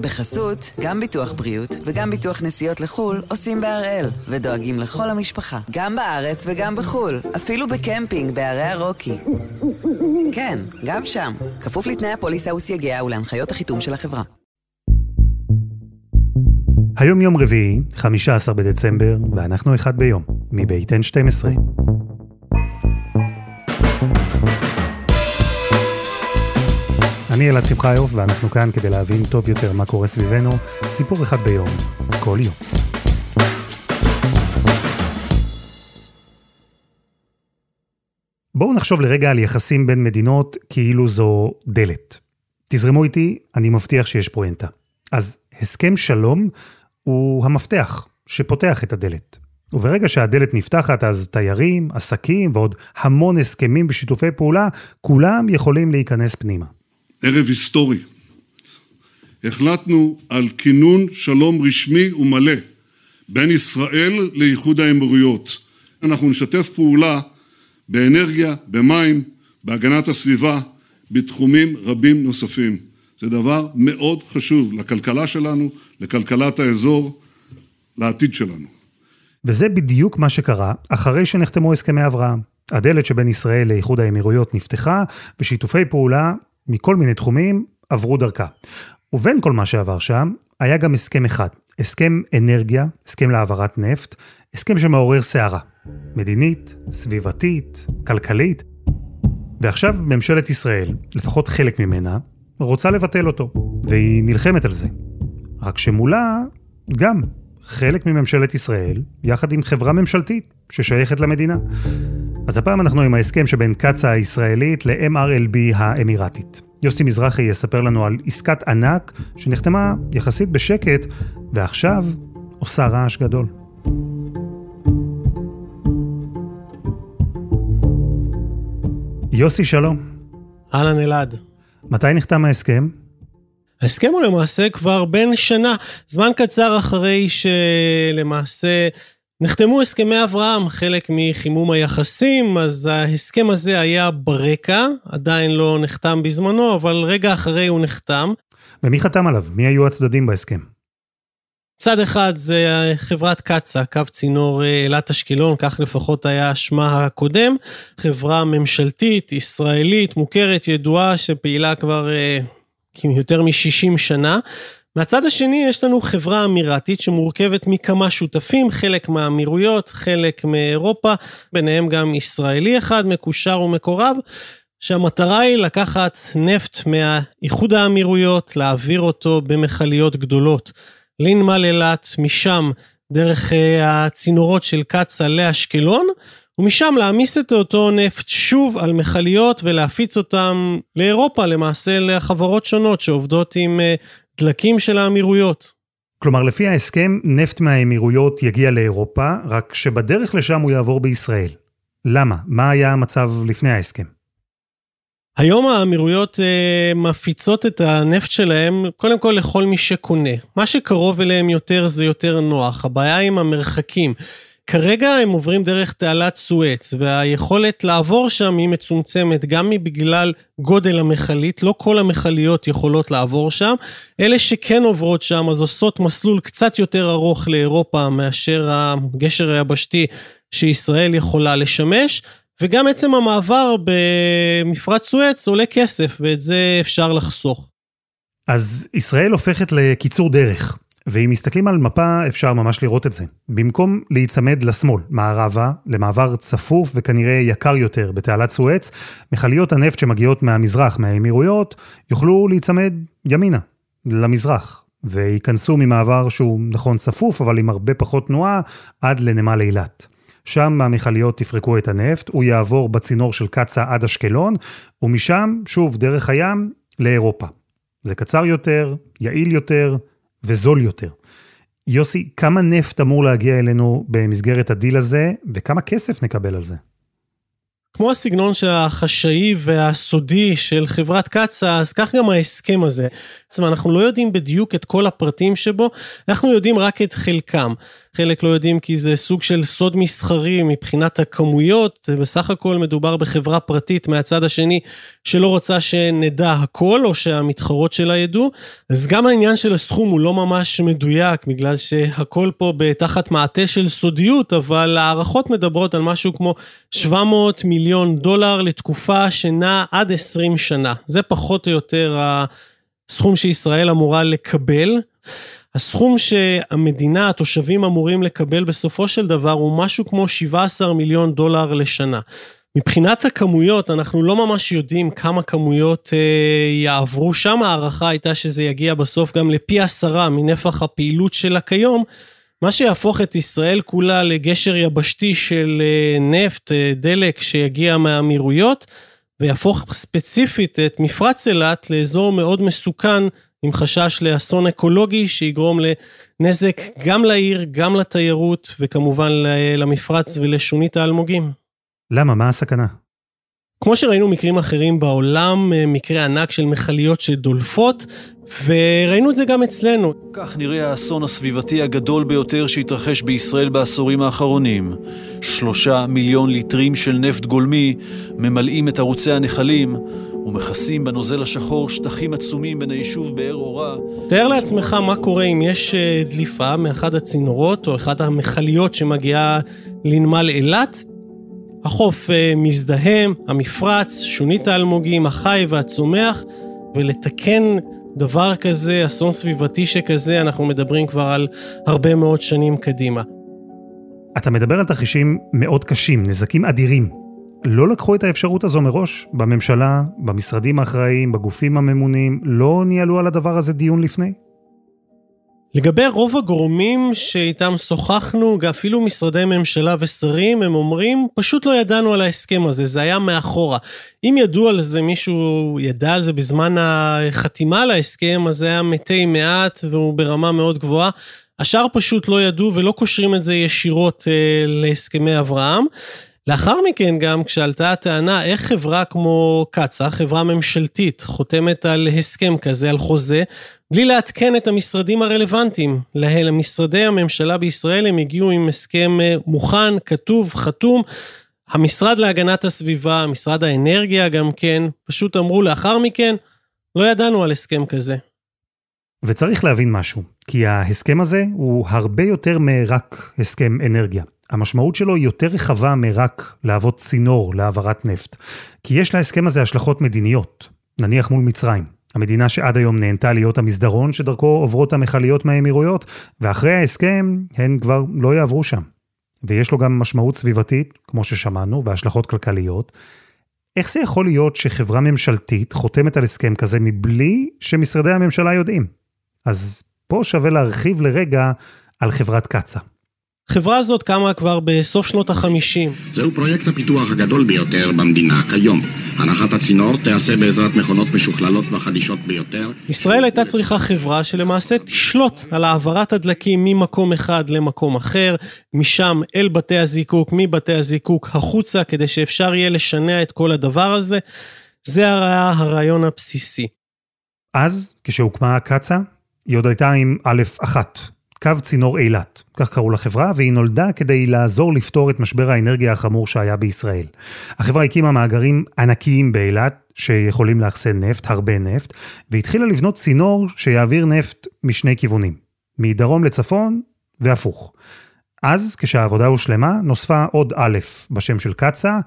בחסות, גם ביטוח בריאות וגם ביטוח נסיעות לחו"ל עושים בהראל, ודואגים לכל המשפחה, גם בארץ וגם בחו"ל, אפילו בקמפינג בערי הרוקי. כן, גם שם, כפוף לתנאי הפוליסה וסייגיה ולהנחיות החיתום של החברה. היום יום רביעי, 15 בדצמבר, ואנחנו אחד ביום, מבית N12. אני אלעד שמחיוף, ואנחנו כאן כדי להבין טוב יותר מה קורה סביבנו, סיפור אחד ביום, כל יום. בואו נחשוב לרגע על יחסים בין מדינות כאילו זו דלת. תזרמו איתי, אני מבטיח שיש פואנטה. אז הסכם שלום הוא המפתח שפותח את הדלת. וברגע שהדלת נפתחת, אז תיירים, עסקים ועוד המון הסכמים ושיתופי פעולה, כולם יכולים להיכנס פנימה. ערב היסטורי. החלטנו על כינון שלום רשמי ומלא בין ישראל לאיחוד האמירויות. אנחנו נשתף פעולה באנרגיה, במים, בהגנת הסביבה, בתחומים רבים נוספים. זה דבר מאוד חשוב לכלכלה שלנו, לכלכלת האזור, לעתיד שלנו. וזה בדיוק מה שקרה אחרי שנחתמו הסכמי אברהם. הדלת שבין ישראל לאיחוד האמירויות נפתחה, ושיתופי פעולה מכל מיני תחומים עברו דרכה. ובין כל מה שעבר שם, היה גם הסכם אחד, הסכם אנרגיה, הסכם להעברת נפט, הסכם שמעורר סערה. מדינית, סביבתית, כלכלית. ועכשיו ממשלת ישראל, לפחות חלק ממנה, רוצה לבטל אותו, והיא נלחמת על זה. רק שמולה, גם, חלק מממשלת ישראל, יחד עם חברה ממשלתית ששייכת למדינה. אז הפעם אנחנו עם ההסכם שבין קצא"א הישראלית ל-MRLB האמירתית. יוסי מזרחי יספר לנו על עסקת ענק שנחתמה יחסית בשקט, ועכשיו עושה רעש גדול. יוסי, שלום. אהלן אלעד. מתי נחתם ההסכם? ההסכם הוא למעשה כבר בין שנה, זמן קצר אחרי שלמעשה נחתמו הסכמי אברהם, חלק מחימום היחסים, אז ההסכם הזה היה ברקע, עדיין לא נחתם בזמנו, אבל רגע אחרי הוא נחתם. ומי חתם עליו? מי היו הצדדים בהסכם? צד אחד זה חברת קצא"א, קו צינור אה, אילת אשקלון, כך לפחות היה שמה הקודם. חברה ממשלתית, ישראלית, מוכרת, ידועה, שפעילה כבר אה, יותר מ-60 שנה. מהצד השני יש לנו חברה אמירתית שמורכבת מכמה שותפים, חלק מהאמירויות, חלק מאירופה, ביניהם גם ישראלי אחד, מקושר ומקורב, שהמטרה היא לקחת נפט מהאיחוד האמירויות, להעביר אותו במכליות גדולות. לנמל אילת, משם דרך אה, הצינורות של קצא"א לאשקלון, ומשם להעמיס את אותו נפט שוב על מכליות ולהפיץ אותם לאירופה, למעשה לחברות שונות שעובדות עם אה, דלקים של האמירויות. כלומר, לפי ההסכם, נפט מהאמירויות יגיע לאירופה, רק שבדרך לשם הוא יעבור בישראל. למה? מה היה המצב לפני ההסכם? היום האמירויות אה, מפיצות את הנפט שלהם קודם כל לכל מי שקונה. מה שקרוב אליהם יותר זה יותר נוח, הבעיה עם המרחקים. כרגע הם עוברים דרך תעלת סואץ, והיכולת לעבור שם היא מצומצמת גם בגלל גודל המכלית, לא כל המכליות יכולות לעבור שם. אלה שכן עוברות שם אז עושות מסלול קצת יותר ארוך לאירופה מאשר הגשר היבשתי שישראל יכולה לשמש, וגם עצם המעבר במפרץ סואץ עולה כסף, ואת זה אפשר לחסוך. אז ישראל הופכת לקיצור דרך. ואם מסתכלים על מפה, אפשר ממש לראות את זה. במקום להיצמד לשמאל, מערבה, למעבר צפוף וכנראה יקר יותר בתעלת סואץ, מכליות הנפט שמגיעות מהמזרח, מהאמירויות, יוכלו להיצמד ימינה, למזרח, וייכנסו ממעבר שהוא נכון צפוף, אבל עם הרבה פחות תנועה, עד לנמל אילת. שם המכליות תפרקו את הנפט, הוא יעבור בצינור של קצא"א עד אשקלון, ומשם, שוב, דרך הים, לאירופה. זה קצר יותר, יעיל יותר, וזול יותר. יוסי, כמה נפט אמור להגיע אלינו במסגרת הדיל הזה, וכמה כסף נקבל על זה? כמו הסגנון החשאי והסודי של חברת קצא"א, אז כך גם ההסכם הזה. בעצם אנחנו לא יודעים בדיוק את כל הפרטים שבו, אנחנו יודעים רק את חלקם. חלק לא יודעים כי זה סוג של סוד מסחרי מבחינת הכמויות, בסך הכל מדובר בחברה פרטית מהצד השני שלא רוצה שנדע הכל או שהמתחרות שלה ידעו, אז גם העניין של הסכום הוא לא ממש מדויק בגלל שהכל פה בתחת מעטה של סודיות, אבל הערכות מדברות על משהו כמו 700 מיליון דולר לתקופה שנעה עד 20 שנה, זה פחות או יותר הסכום שישראל אמורה לקבל. הסכום שהמדינה, התושבים אמורים לקבל בסופו של דבר הוא משהו כמו 17 מיליון דולר לשנה. מבחינת הכמויות, אנחנו לא ממש יודעים כמה כמויות אה, יעברו שם, ההערכה הייתה שזה יגיע בסוף גם לפי עשרה מנפח הפעילות שלה כיום, מה שיהפוך את ישראל כולה לגשר יבשתי של אה, נפט, אה, דלק שיגיע מהאמירויות, ויהפוך ספציפית את מפרץ אילת לאזור מאוד מסוכן עם חשש לאסון אקולוגי שיגרום לנזק גם לעיר, גם לתיירות וכמובן למפרץ ולשונית האלמוגים. למה? מה הסכנה? כמו שראינו מקרים אחרים בעולם, מקרה ענק של מכליות שדולפות, וראינו את זה גם אצלנו. כך נראה האסון הסביבתי הגדול ביותר שהתרחש בישראל בעשורים האחרונים. שלושה מיליון ליטרים של נפט גולמי ממלאים את ערוצי הנחלים ומכסים בנוזל השחור שטחים עצומים בין היישוב באר אורה. תאר לעצמך מה קורה אם יש אה, דליפה מאחד הצינורות או אחת המכליות שמגיעה לנמל אילת. החוף אה, מזדהם, המפרץ, שונית האלמוגים, החי והצומח, ולתקן דבר כזה, אסון סביבתי שכזה, אנחנו מדברים כבר על הרבה מאוד שנים קדימה. אתה מדבר על תרחישים מאוד קשים, נזקים אדירים. לא לקחו את האפשרות הזו מראש? בממשלה, במשרדים האחראיים, בגופים הממונים, לא ניהלו על הדבר הזה דיון לפני? לגבי רוב הגורמים שאיתם שוחחנו, אפילו משרדי ממשלה ושרים, הם אומרים, פשוט לא ידענו על ההסכם הזה, זה היה מאחורה. אם ידעו על זה, מישהו ידע על זה בזמן החתימה על ההסכם, אז זה היה מתי מעט והוא ברמה מאוד גבוהה. השאר פשוט לא ידעו ולא קושרים את זה ישירות אה, להסכמי אברהם. לאחר מכן גם כשעלתה הטענה איך חברה כמו קצא"א, חברה ממשלתית, חותמת על הסכם כזה, על חוזה, בלי לעדכן את המשרדים הרלוונטיים. למשרדי הממשלה בישראל הם הגיעו עם הסכם אה, מוכן, כתוב, חתום. המשרד להגנת הסביבה, משרד האנרגיה גם כן, פשוט אמרו לאחר מכן, לא ידענו על הסכם כזה. וצריך להבין משהו, כי ההסכם הזה הוא הרבה יותר מרק הסכם אנרגיה. המשמעות שלו היא יותר רחבה מרק להוות צינור להעברת נפט. כי יש להסכם הזה השלכות מדיניות, נניח מול מצרים. המדינה שעד היום נהנתה להיות המסדרון שדרכו עוברות המכליות מהאמירויות, ואחרי ההסכם הן כבר לא יעברו שם. ויש לו גם משמעות סביבתית, כמו ששמענו, והשלכות כלכליות. איך זה יכול להיות שחברה ממשלתית חותמת על הסכם כזה מבלי שמשרדי הממשלה יודעים? אז פה שווה להרחיב לרגע על חברת קצא"א. החברה הזאת קמה כבר בסוף שנות החמישים. זהו פרויקט הפיתוח הגדול ביותר במדינה כיום. הנחת הצינור תיעשה בעזרת מכונות משוכללות והחדישות ביותר. ישראל הייתה צריכה חברה שלמעשה תשלוט על העברת הדלקים ממקום אחד למקום אחר, משם אל בתי הזיקוק, מבתי הזיקוק החוצה, כדי שאפשר יהיה לשנע את כל הדבר הזה. זה היה הרעיון הבסיסי. אז, כשהוקמה קצא"א, היא עוד הייתה עם א' אחת, קו צינור אילת, כך קראו לחברה, והיא נולדה כדי לעזור לפתור את משבר האנרגיה החמור שהיה בישראל. החברה הקימה מאגרים ענקיים באילת, שיכולים לאחסן נפט, הרבה נפט, והתחילה לבנות צינור שיעביר נפט משני כיוונים, מדרום לצפון והפוך. אז, כשהעבודה הושלמה, נוספה עוד א' בשם של קצא"א,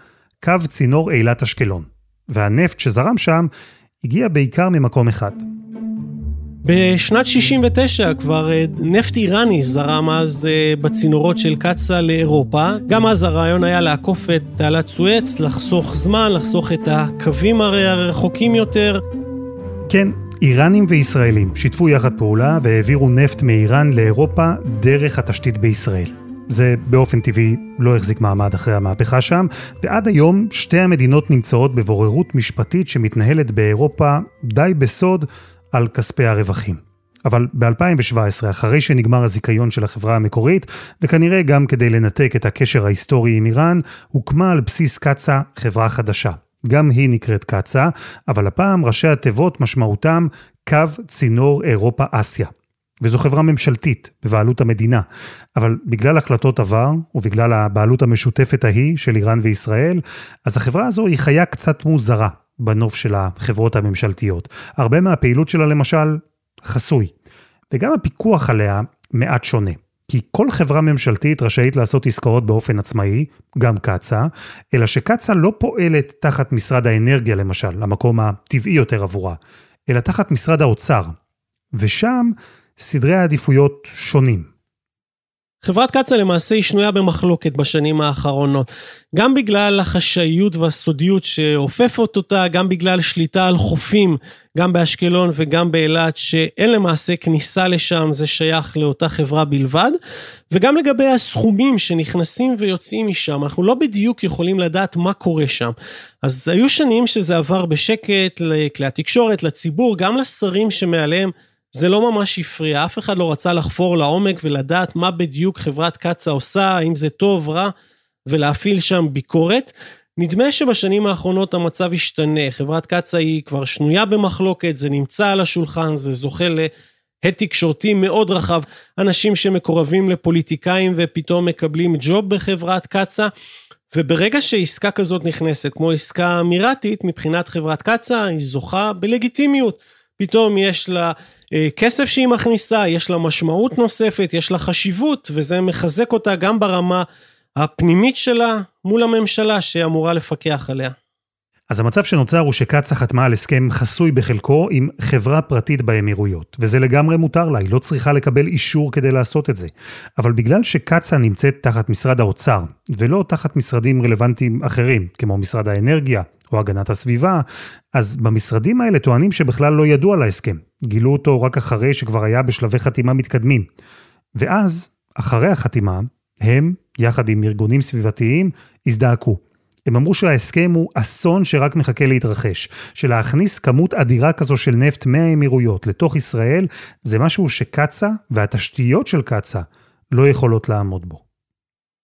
קו צינור אילת אשקלון. והנפט שזרם שם הגיע בעיקר ממקום אחד. בשנת 69 כבר אה, נפט איראני זרם אז אה, בצינורות של קצא"א לאירופה. גם אז הרעיון היה לעקוף את תעלת סואץ, לחסוך זמן, לחסוך את הקווים הרי הרחוקים יותר. כן, איראנים וישראלים שיתפו יחד פעולה והעבירו נפט מאיראן לאירופה דרך התשתית בישראל. זה באופן טבעי לא החזיק מעמד אחרי המהפכה שם, ועד היום שתי המדינות נמצאות בבוררות משפטית שמתנהלת באירופה די בסוד על כספי הרווחים. אבל ב-2017, אחרי שנגמר הזיכיון של החברה המקורית, וכנראה גם כדי לנתק את הקשר ההיסטורי עם איראן, הוקמה על בסיס קצא"א חברה חדשה. גם היא נקראת קצא"א, אבל הפעם ראשי התיבות משמעותם קו צינור אירופה-אסיה. וזו חברה ממשלתית בבעלות המדינה. אבל בגלל החלטות עבר, ובגלל הבעלות המשותפת ההיא של איראן וישראל, אז החברה הזו היא חיה קצת מוזרה בנוף של החברות הממשלתיות. הרבה מהפעילות שלה למשל חסוי. וגם הפיקוח עליה מעט שונה. כי כל חברה ממשלתית רשאית לעשות עסקאות באופן עצמאי, גם קצ"א, אלא שקצ"א לא פועלת תחת משרד האנרגיה למשל, המקום הטבעי יותר עבורה, אלא תחת משרד האוצר. ושם סדרי העדיפויות שונים. חברת קצא"א למעשה היא שנויה במחלוקת בשנים האחרונות. גם בגלל החשאיות והסודיות שאופפת אותה, גם בגלל שליטה על חופים, גם באשקלון וגם באילת, שאין למעשה כניסה לשם, זה שייך לאותה חברה בלבד. וגם לגבי הסכומים שנכנסים ויוצאים משם, אנחנו לא בדיוק יכולים לדעת מה קורה שם. אז היו שנים שזה עבר בשקט לכלי התקשורת, לציבור, גם לשרים שמעליהם. זה לא ממש הפריע, אף אחד לא רצה לחפור לעומק ולדעת מה בדיוק חברת קצא"א עושה, האם זה טוב, רע, ולהפעיל שם ביקורת. נדמה שבשנים האחרונות המצב השתנה, חברת קצא"א היא כבר שנויה במחלוקת, זה נמצא על השולחן, זה זוכה להד תקשורתי מאוד רחב, אנשים שמקורבים לפוליטיקאים ופתאום מקבלים ג'וב בחברת קצא"א. וברגע שעסקה כזאת נכנסת, כמו עסקה אמירתית, מבחינת חברת קצא"א, היא זוכה בלגיטימיות. פתאום יש לה כסף שהיא מכניסה, יש לה משמעות נוספת, יש לה חשיבות, וזה מחזק אותה גם ברמה הפנימית שלה מול הממשלה שאמורה לפקח עליה. אז המצב שנוצר הוא שקצ"א חתמה על הסכם חסוי בחלקו עם חברה פרטית באמירויות, וזה לגמרי מותר לה, היא לא צריכה לקבל אישור כדי לעשות את זה. אבל בגלל שקצ"א נמצאת תחת משרד האוצר, ולא תחת משרדים רלוונטיים אחרים, כמו משרד האנרגיה או הגנת הסביבה, אז במשרדים האלה טוענים שבכלל לא ידעו על ההסכם. גילו אותו רק אחרי שכבר היה בשלבי חתימה מתקדמים. ואז, אחרי החתימה, הם, יחד עם ארגונים סביבתיים, הזדעקו. הם אמרו שההסכם הוא אסון שרק מחכה להתרחש, שלהכניס כמות אדירה כזו של נפט מהאמירויות לתוך ישראל, זה משהו שקצ"א והתשתיות של קצ"א לא יכולות לעמוד בו.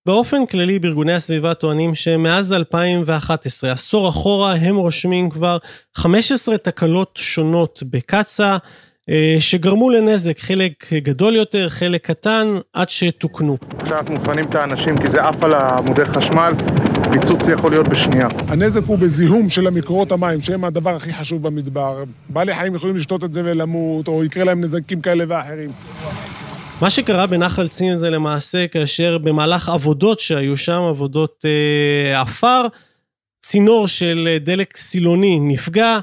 באופן כללי בארגוני הסביבה טוענים שמאז 2011, עשור אחורה, הם רושמים כבר 15 תקלות שונות בקצא"א, אה, שגרמו לנזק, חלק גדול יותר, חלק קטן, עד שתוקנו. עכשיו אנחנו מפנים את האנשים כי זה עף על עמודי חשמל, פיצוץ יכול להיות בשנייה. הנזק הוא בזיהום של המקורות המים, שהם הדבר הכי חשוב במדבר. בעלי חיים יכולים לשתות את זה ולמות, או יקרה להם נזקים כאלה ואחרים. מה שקרה בנחל צין זה למעשה כאשר במהלך עבודות שהיו שם, עבודות אה, עפר, צינור של דלק סילוני נפגע,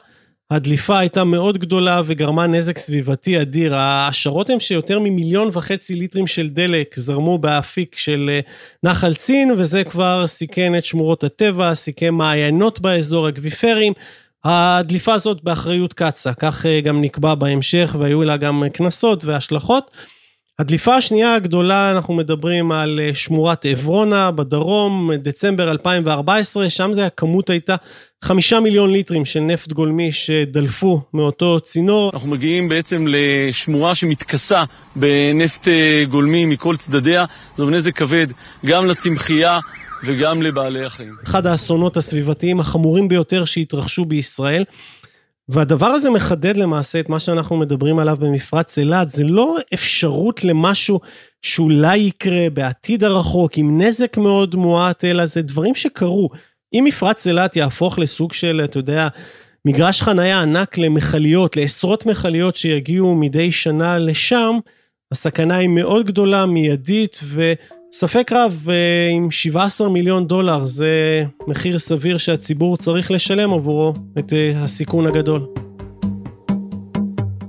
הדליפה הייתה מאוד גדולה וגרמה נזק סביבתי אדיר. ההשערות הן שיותר ממיליון וחצי ליטרים של דלק זרמו באפיק של אה, נחל צין, וזה כבר סיכן את שמורות הטבע, סיכן מעיינות באזור, אקוויפרים. הדליפה הזאת באחריות קצא"א, כך אה, גם נקבע בהמשך, והיו לה גם קנסות והשלכות. הדליפה השנייה הגדולה, אנחנו מדברים על אה, שמורת עברונה בדרום, דצמבר 2014, שם זה הכמות הייתה חמישה מיליון ליטרים של נפט גולמי שדלפו מאותו צינור. אנחנו מגיעים בעצם לשמורה שמתכסה בנפט אה, גולמי מכל צדדיה, זהו נזק כבד גם לצמחייה. וגם לבעלי החיים. אחד האסונות הסביבתיים החמורים ביותר שהתרחשו בישראל. והדבר הזה מחדד למעשה את מה שאנחנו מדברים עליו במפרץ אילת, זה לא אפשרות למשהו שאולי יקרה בעתיד הרחוק עם נזק מאוד מועט, אלא זה דברים שקרו. אם מפרץ אילת יהפוך לסוג של, אתה יודע, מגרש חנייה ענק למכליות, לעשרות מכליות שיגיעו מדי שנה לשם, הסכנה היא מאוד גדולה, מיידית, ו... ספק רב, אה, עם 17 מיליון דולר, זה מחיר סביר שהציבור צריך לשלם עבורו את אה, הסיכון הגדול.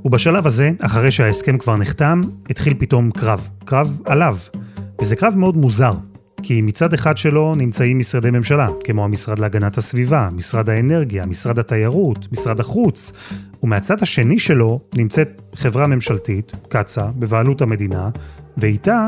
ובשלב הזה, אחרי שההסכם כבר נחתם, התחיל פתאום קרב. קרב עליו. וזה קרב מאוד מוזר, כי מצד אחד שלו נמצאים משרדי ממשלה, כמו המשרד להגנת הסביבה, משרד האנרגיה, משרד התיירות, משרד החוץ, ומהצד השני שלו נמצאת חברה ממשלתית, קצ"א, בבעלות המדינה, ואיתה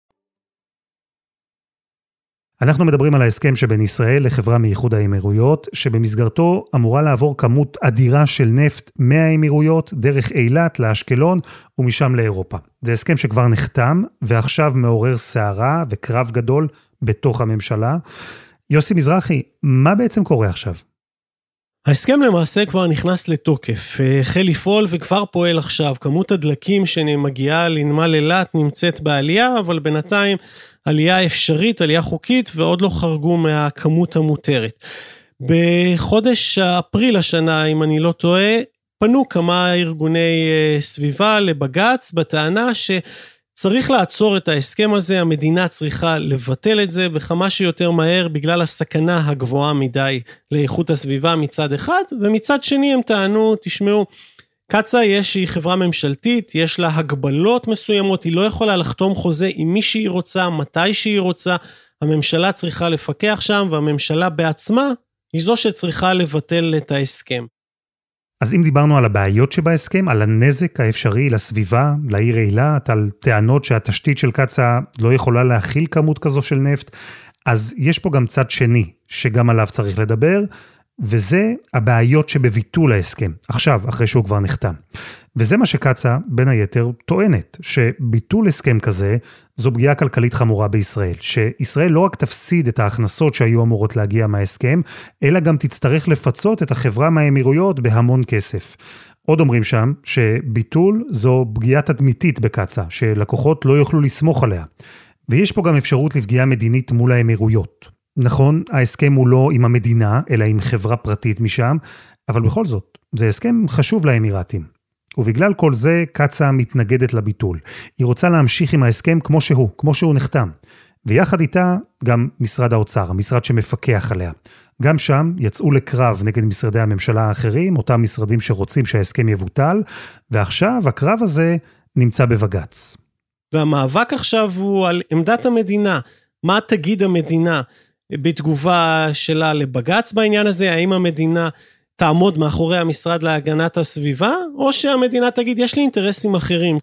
אנחנו מדברים על ההסכם שבין ישראל לחברה מאיחוד האמירויות, שבמסגרתו אמורה לעבור כמות אדירה של נפט מהאמירויות דרך אילת לאשקלון ומשם לאירופה. זה הסכם שכבר נחתם ועכשיו מעורר סערה וקרב גדול בתוך הממשלה. יוסי מזרחי, מה בעצם קורה עכשיו? ההסכם למעשה כבר נכנס לתוקף, החל לפעול וכבר פועל עכשיו. כמות הדלקים שמגיעה לנמל אילת נמצאת בעלייה, אבל בינתיים עלייה אפשרית, עלייה חוקית, ועוד לא חרגו מהכמות המותרת. בחודש אפריל השנה, אם אני לא טועה, פנו כמה ארגוני אה, סביבה לבג"ץ בטענה ש... צריך לעצור את ההסכם הזה, המדינה צריכה לבטל את זה בכמה שיותר מהר בגלל הסכנה הגבוהה מדי לאיכות הסביבה מצד אחד, ומצד שני הם טענו, תשמעו, קצא"א יש שהיא חברה ממשלתית, יש לה הגבלות מסוימות, היא לא יכולה לחתום חוזה עם מי שהיא רוצה, מתי שהיא רוצה, הממשלה צריכה לפקח שם, והממשלה בעצמה היא זו שצריכה לבטל את ההסכם. אז אם דיברנו על הבעיות שבהסכם, על הנזק האפשרי לסביבה, לעיר אילת, על טענות שהתשתית של קצא"א לא יכולה להכיל כמות כזו של נפט, אז יש פה גם צד שני, שגם עליו צריך לדבר, וזה הבעיות שבביטול ההסכם, עכשיו, אחרי שהוא כבר נחתם. וזה מה שקצא"א, בין היתר, טוענת, שביטול הסכם כזה זו פגיעה כלכלית חמורה בישראל. שישראל לא רק תפסיד את ההכנסות שהיו אמורות להגיע מההסכם, אלא גם תצטרך לפצות את החברה מהאמירויות בהמון כסף. עוד אומרים שם שביטול זו פגיעה תדמיתית בקצא"א, שלקוחות לא יוכלו לסמוך עליה. ויש פה גם אפשרות לפגיעה מדינית מול האמירויות. נכון, ההסכם הוא לא עם המדינה, אלא עם חברה פרטית משם, אבל בכל זאת, זה הסכם חשוב לאמירתים. ובגלל כל זה, קצא"א מתנגדת לביטול. היא רוצה להמשיך עם ההסכם כמו שהוא, כמו שהוא נחתם. ויחד איתה גם משרד האוצר, המשרד שמפקח עליה. גם שם יצאו לקרב נגד משרדי הממשלה האחרים, אותם משרדים שרוצים שההסכם יבוטל, ועכשיו הקרב הזה נמצא בבג"ץ. והמאבק עכשיו הוא על עמדת המדינה. מה תגיד המדינה? בתגובה שלה לבג"ץ בעניין הזה, האם המדינה תעמוד מאחורי המשרד להגנת הסביבה, או שהמדינה תגיד, יש לי אינטרסים אחרים.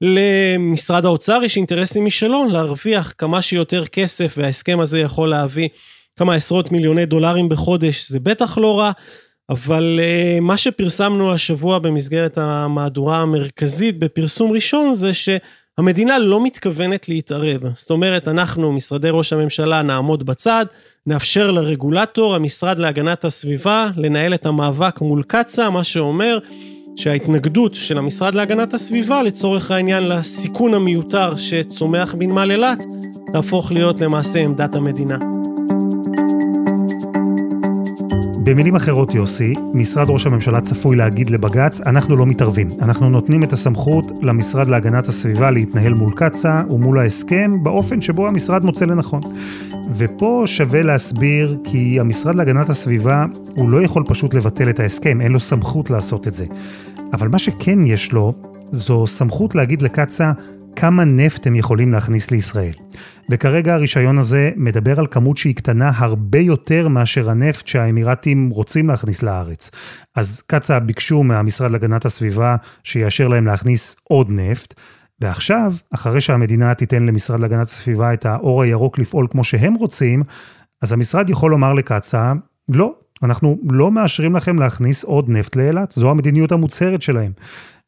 למשרד האוצר יש אינטרסים משלו להרוויח כמה שיותר כסף, וההסכם הזה יכול להביא כמה עשרות מיליוני דולרים בחודש, זה בטח לא רע. אבל uh, מה שפרסמנו השבוע במסגרת המהדורה המרכזית בפרסום ראשון זה ש... המדינה לא מתכוונת להתערב. זאת אומרת, אנחנו, משרדי ראש הממשלה, נעמוד בצד, נאפשר לרגולטור, המשרד להגנת הסביבה, לנהל את המאבק מול קצא"א, מה שאומר שההתנגדות של המשרד להגנת הסביבה, לצורך העניין לסיכון המיותר שצומח בנמל אילת, תהפוך להיות למעשה עמדת המדינה. במילים אחרות, יוסי, משרד ראש הממשלה צפוי להגיד לבג"ץ, אנחנו לא מתערבים. אנחנו נותנים את הסמכות למשרד להגנת הסביבה להתנהל מול קצא"א ומול ההסכם באופן שבו המשרד מוצא לנכון. ופה שווה להסביר כי המשרד להגנת הסביבה, הוא לא יכול פשוט לבטל את ההסכם, אין לו סמכות לעשות את זה. אבל מה שכן יש לו, זו סמכות להגיד לקצא"א כמה נפט הם יכולים להכניס לישראל. וכרגע הרישיון הזה מדבר על כמות שהיא קטנה הרבה יותר מאשר הנפט שהאמירתים רוצים להכניס לארץ. אז קצא"א ביקשו מהמשרד להגנת הסביבה שיאשר להם להכניס עוד נפט. ועכשיו, אחרי שהמדינה תיתן למשרד להגנת הסביבה את האור הירוק לפעול כמו שהם רוצים, אז המשרד יכול לומר לקצא"א, לא, אנחנו לא מאשרים לכם להכניס עוד נפט לאילת, זו המדיניות המוצהרת שלהם.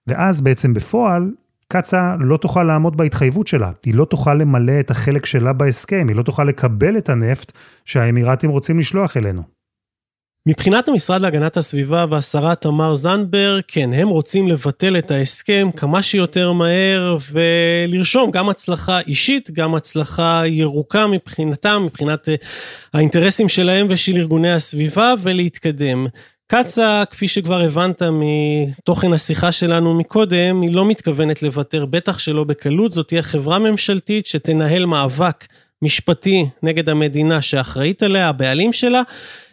ואז בעצם בפועל, קצא"א לא תוכל לעמוד בהתחייבות שלה, היא לא תוכל למלא את החלק שלה בהסכם, היא לא תוכל לקבל את הנפט שהאמירתים רוצים לשלוח אלינו. מבחינת המשרד להגנת הסביבה והשרה תמר זנדברג, כן, הם רוצים לבטל את ההסכם כמה שיותר מהר ולרשום גם הצלחה אישית, גם הצלחה ירוקה מבחינתם, מבחינת אה, האינטרסים שלהם ושל ארגוני הסביבה ולהתקדם. קצ"א, כפי שכבר הבנת מתוכן השיחה שלנו מקודם, היא לא מתכוונת לוותר, בטח שלא בקלות, זאת תהיה חברה ממשלתית שתנהל מאבק משפטי נגד המדינה שאחראית עליה, הבעלים שלה.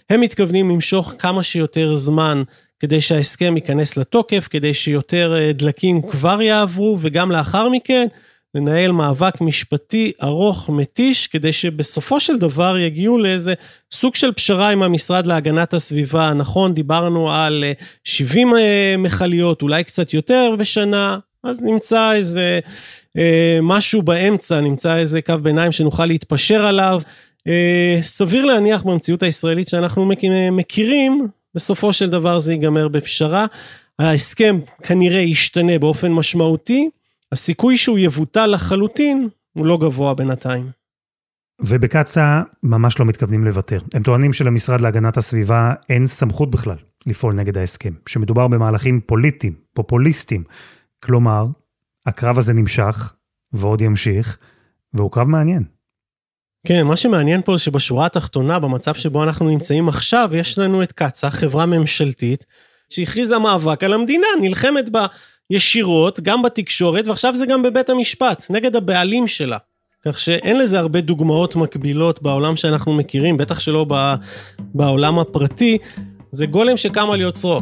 הם מתכוונים למשוך כמה שיותר זמן כדי שההסכם ייכנס לתוקף, כדי שיותר אה, דלקים כבר יעברו, וגם לאחר מכן לנהל מאבק משפטי ארוך, מתיש, כדי שבסופו של דבר יגיעו לאיזה סוג של פשרה עם המשרד להגנת הסביבה. נכון, דיברנו על 70 אה, אה, מכליות, אולי קצת יותר בשנה, אז נמצא איזה אה, משהו באמצע, נמצא איזה קו ביניים שנוכל להתפשר עליו. אה, סביר להניח במציאות הישראלית שאנחנו מכירים, בסופו של דבר זה ייגמר בפשרה. ההסכם כנראה ישתנה באופן משמעותי, הסיכוי שהוא יבוטל לחלוטין הוא לא גבוה בינתיים. ובקצא"א ממש לא מתכוונים לוותר. הם טוענים שלמשרד להגנת הסביבה אין סמכות בכלל לפעול נגד ההסכם, שמדובר במהלכים פוליטיים, פופוליסטיים. כלומר, הקרב הזה נמשך, ועוד ימשיך, והוא קרב מעניין. כן, מה שמעניין פה שבשורה התחתונה, במצב שבו אנחנו נמצאים עכשיו, יש לנו את קצא"א, חברה ממשלתית, שהכריזה מאבק על המדינה, נלחמת בה ישירות, גם בתקשורת, ועכשיו זה גם בבית המשפט, נגד הבעלים שלה. כך שאין לזה הרבה דוגמאות מקבילות בעולם שאנחנו מכירים, בטח שלא בעולם הפרטי, זה גולם שקם על יוצרו.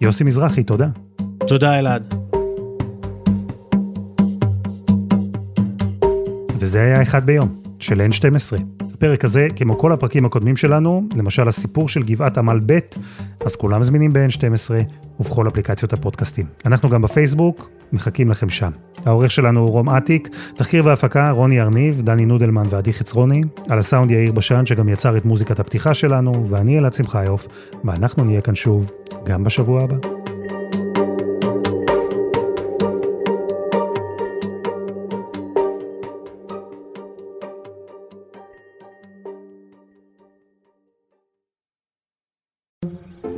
יוסי מזרחי, תודה. תודה אלעד. וזה היה אחד ביום, של N12. הפרק הזה, כמו כל הפרקים הקודמים שלנו, למשל הסיפור של גבעת עמל ב', אז כולם זמינים ב-N12 ובכל אפליקציות הפודקאסטים. אנחנו גם בפייסבוק, מחכים לכם שם. העורך שלנו הוא רום אטיק, תחקיר והפקה רוני ארניב, דני נודלמן ועדי חצרוני, על הסאונד יאיר בשן שגם יצר את מוזיקת הפתיחה שלנו, ואני אלעד שמחיוף, ואנחנו נהיה כאן שוב גם בשבוע הבא.